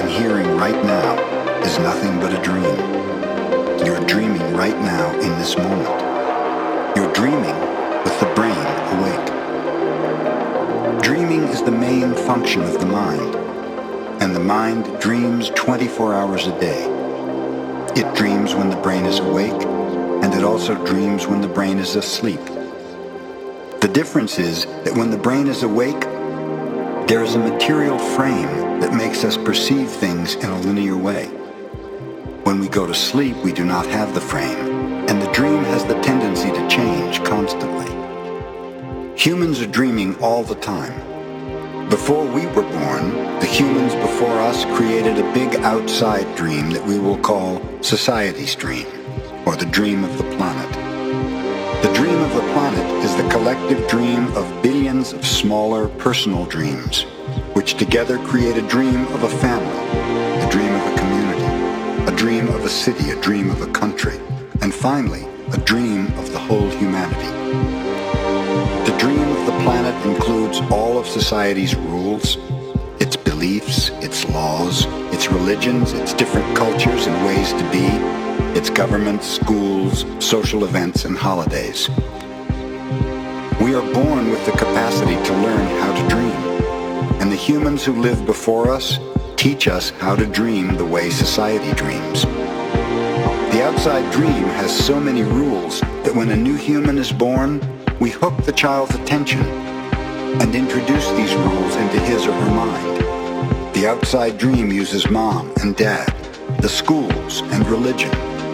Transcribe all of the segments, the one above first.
and hearing right now is nothing but a dream. You're dreaming right now in this moment. You're dreaming with the brain awake. Dreaming is the main function of the mind, and the mind dreams 24 hours a day. It dreams when the brain is awake, and it also dreams when the brain is asleep. The difference is that when the brain is awake, there is a material frame that makes us perceive things in a linear way. When we go to sleep, we do not have the frame, and the dream has the tendency to change constantly. Humans are dreaming all the time. Before we were born, the humans before us created a big outside dream that we will call society's dream, or the dream of the planet. Collective dream of billions of smaller personal dreams, which together create a dream of a family, a dream of a community, a dream of a city, a dream of a country, and finally, a dream of the whole humanity. The dream of the planet includes all of society's rules, its beliefs, its laws, its religions, its different cultures and ways to be, its governments, schools, social events, and holidays. We are born with the capacity to learn how to dream, and the humans who lived before us teach us how to dream the way society dreams. The outside dream has so many rules that when a new human is born, we hook the child's attention and introduce these rules into his or her mind. The outside dream uses mom and dad, the schools, and religion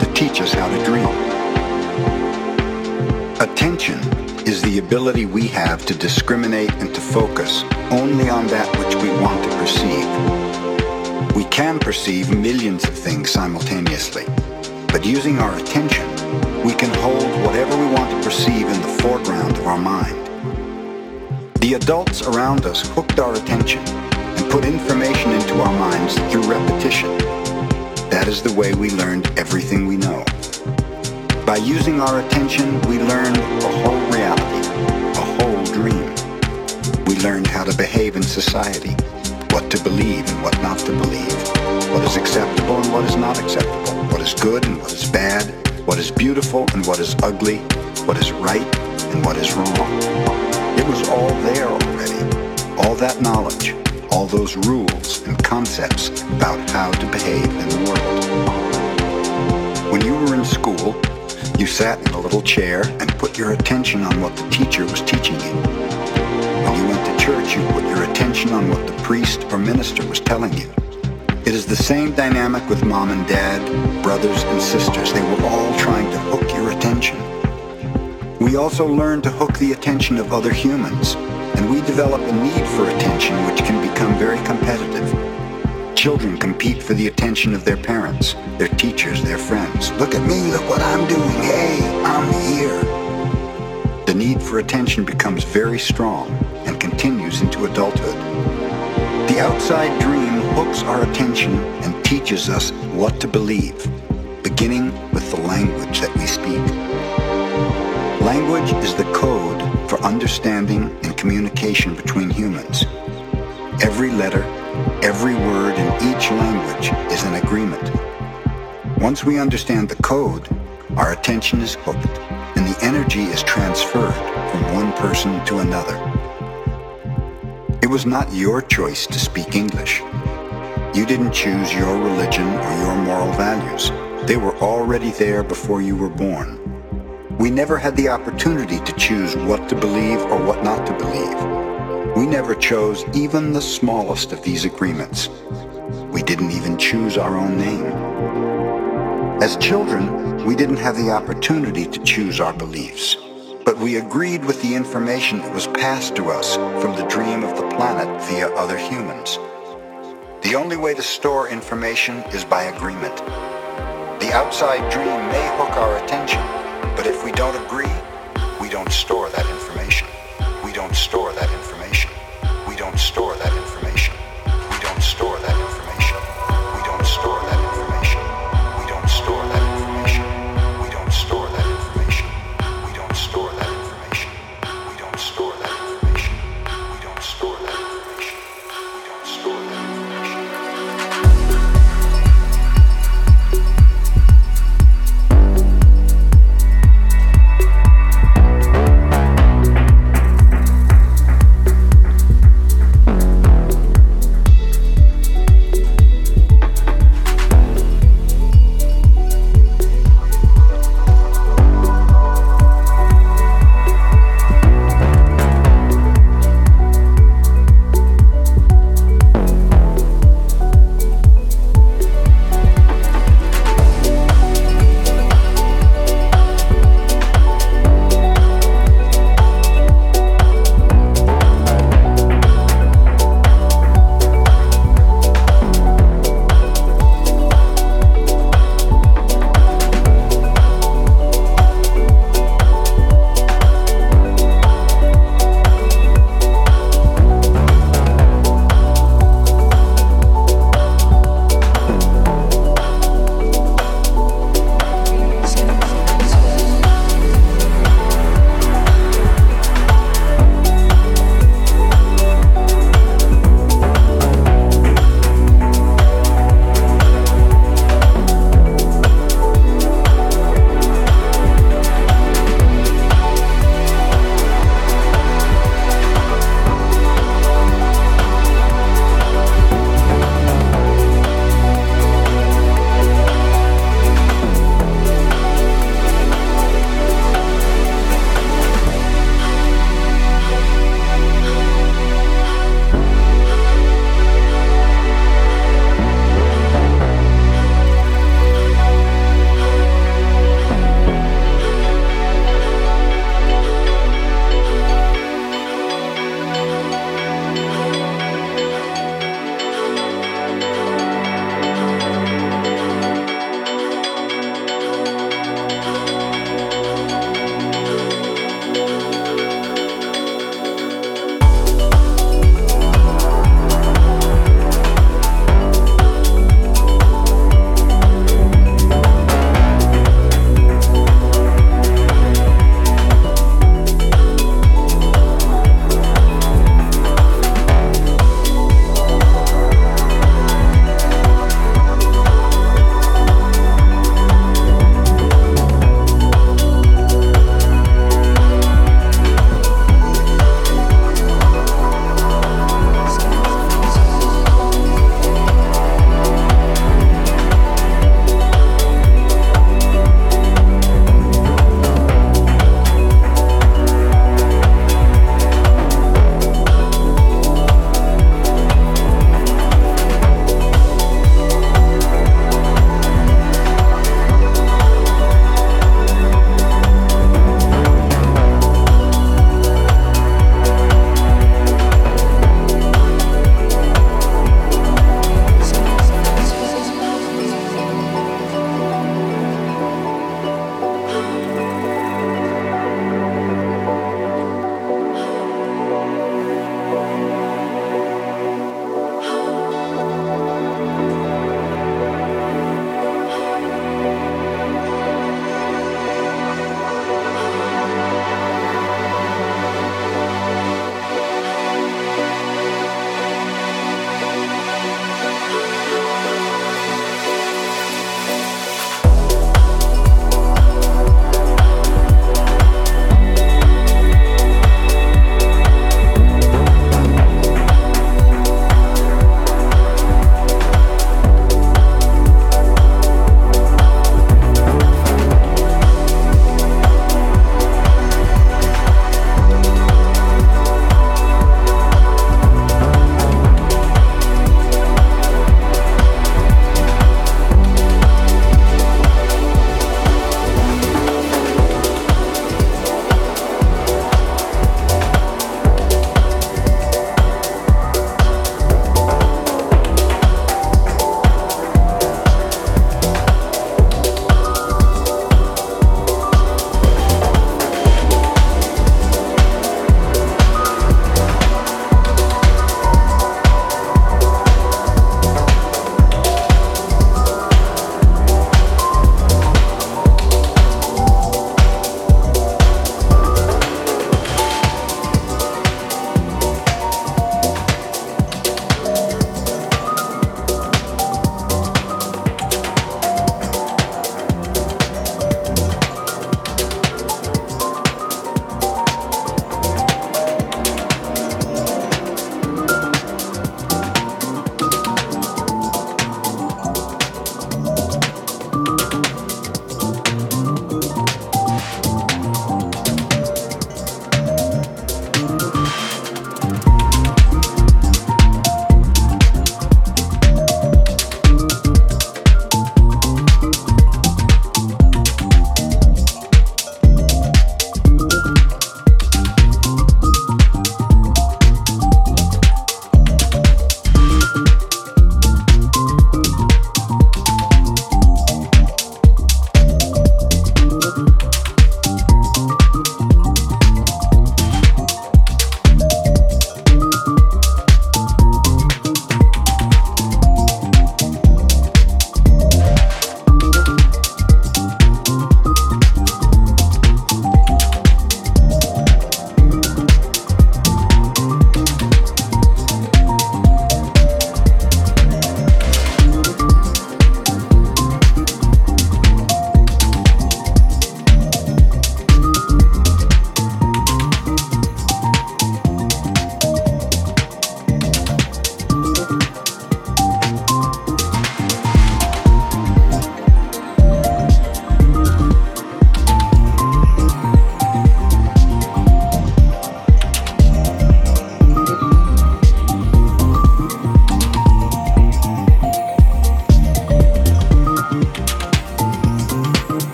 to teach us how to dream. Attention is the ability we have to discriminate and to focus only on that which we want to perceive. We can perceive millions of things simultaneously, but using our attention, we can hold whatever we want to perceive in the foreground of our mind. The adults around us hooked our attention and put information into our minds through repetition. That is the way we learned everything we know. By using our attention, we learn a whole reality, a whole dream. We learn how to behave in society, what to believe and what not to believe, what is acceptable and what is not acceptable, what is good and what is bad, what is beautiful and what is ugly, what is right and what is wrong. It was all there already, all that knowledge, all those rules and concepts about how to behave in the world. When you were in school, you sat in a little chair and put your attention on what the teacher was teaching you. When you went to church, you put your attention on what the priest or minister was telling you. It is the same dynamic with mom and dad, brothers and sisters. They were all trying to hook your attention. We also learn to hook the attention of other humans, and we develop a need for attention which can become very competitive. Children compete for the attention of their parents, their teachers, their friends. Look at me, look what I'm doing. Hey, I'm here. The need for attention becomes very strong and continues into adulthood. The outside dream hooks our attention and teaches us what to believe, beginning with the language that we speak. Language is the code for understanding and communication between humans. Every letter, every word in each language is an agreement. Once we understand the code, our attention is hooked and the energy is transferred from one person to another. It was not your choice to speak English. You didn't choose your religion or your moral values. They were already there before you were born. We never had the opportunity to choose what to believe or what not to believe. We never chose even the smallest of these agreements. We didn't even choose our own name. As children, we didn't have the opportunity to choose our beliefs, but we agreed with the information that was passed to us from the dream of the planet via other humans. The only way to store information is by agreement. The outside dream may hook our attention, but if we don't agree, we don't store that information. We don't store that information. Store that information. We don't store that information.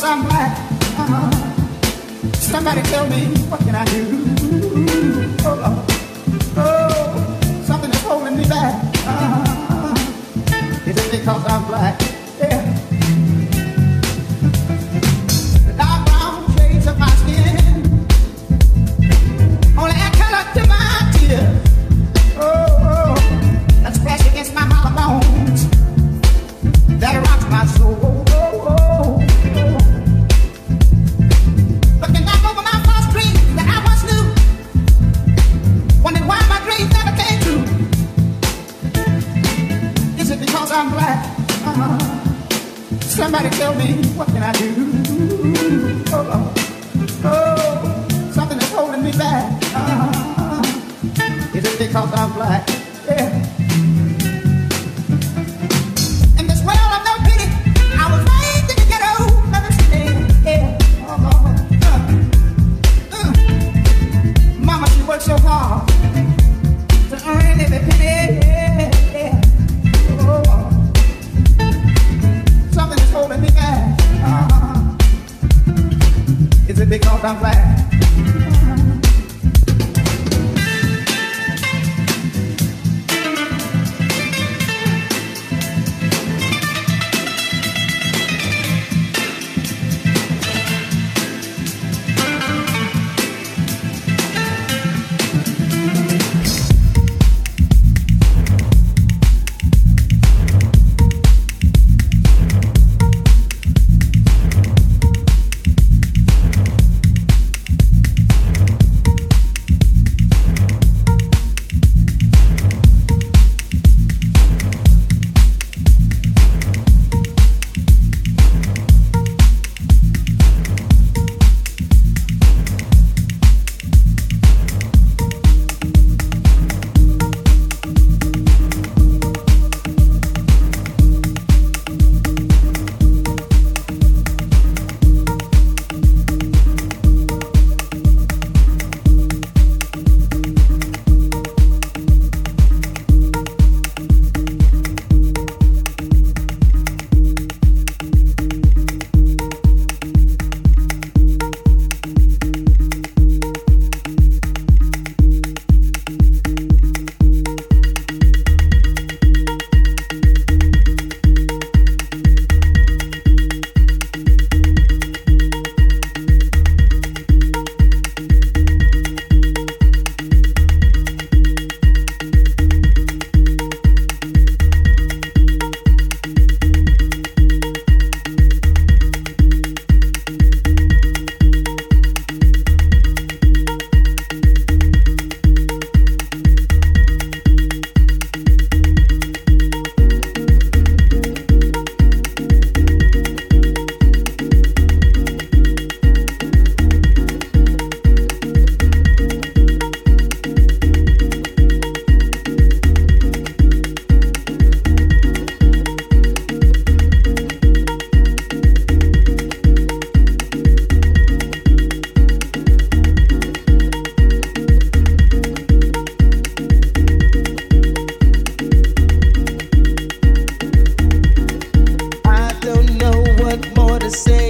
cause I'm black. Uh-huh. Somebody tell me, what can I do? Oh, oh, oh. something is holding me back. Uh-huh. Is it because I'm black? say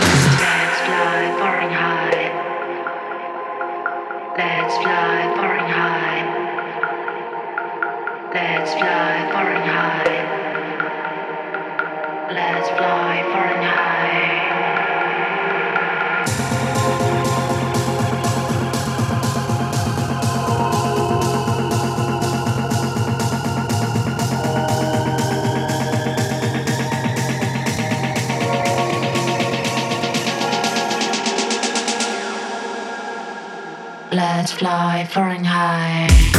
Let's fly far high. Let's fly far high. Let's fly far high. Let's fly and high.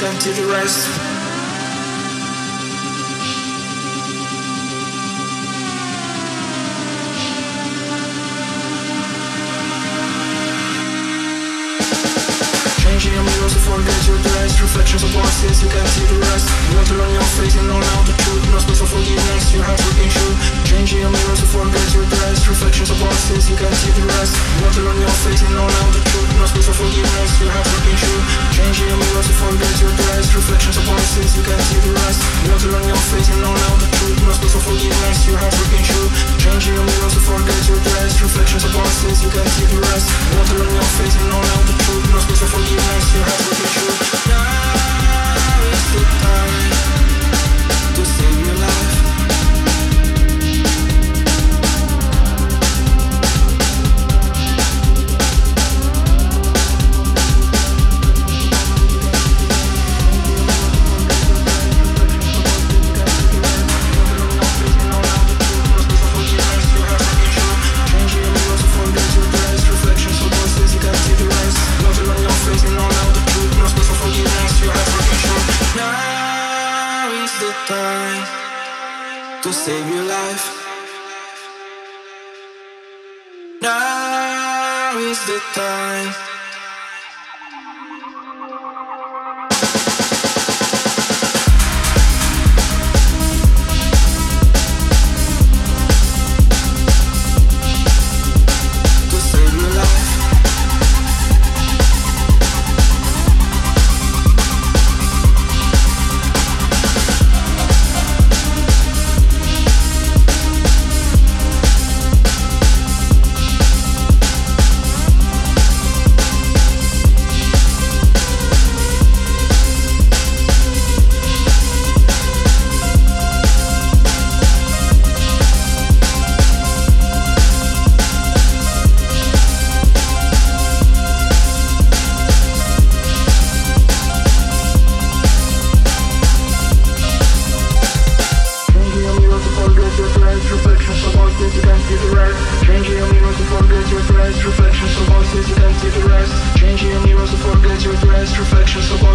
welcome to the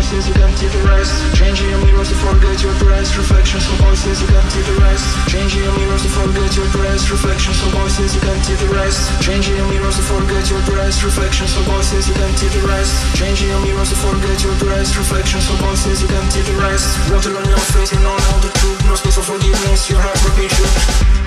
voices, you can take the rest. Changing your mirrors to forget your breath Reflections of voices, you can take the rest. Changing your mirrors to forget your breath Reflections of voices, you can take the rest. Changing your mirrors to forget your breath Reflections of voices, you can take the rest. Changing your mirrors to forget your breath Reflections of voices, you can take the rest. Water on your face and all the truth No space for forgiveness, your heart repeats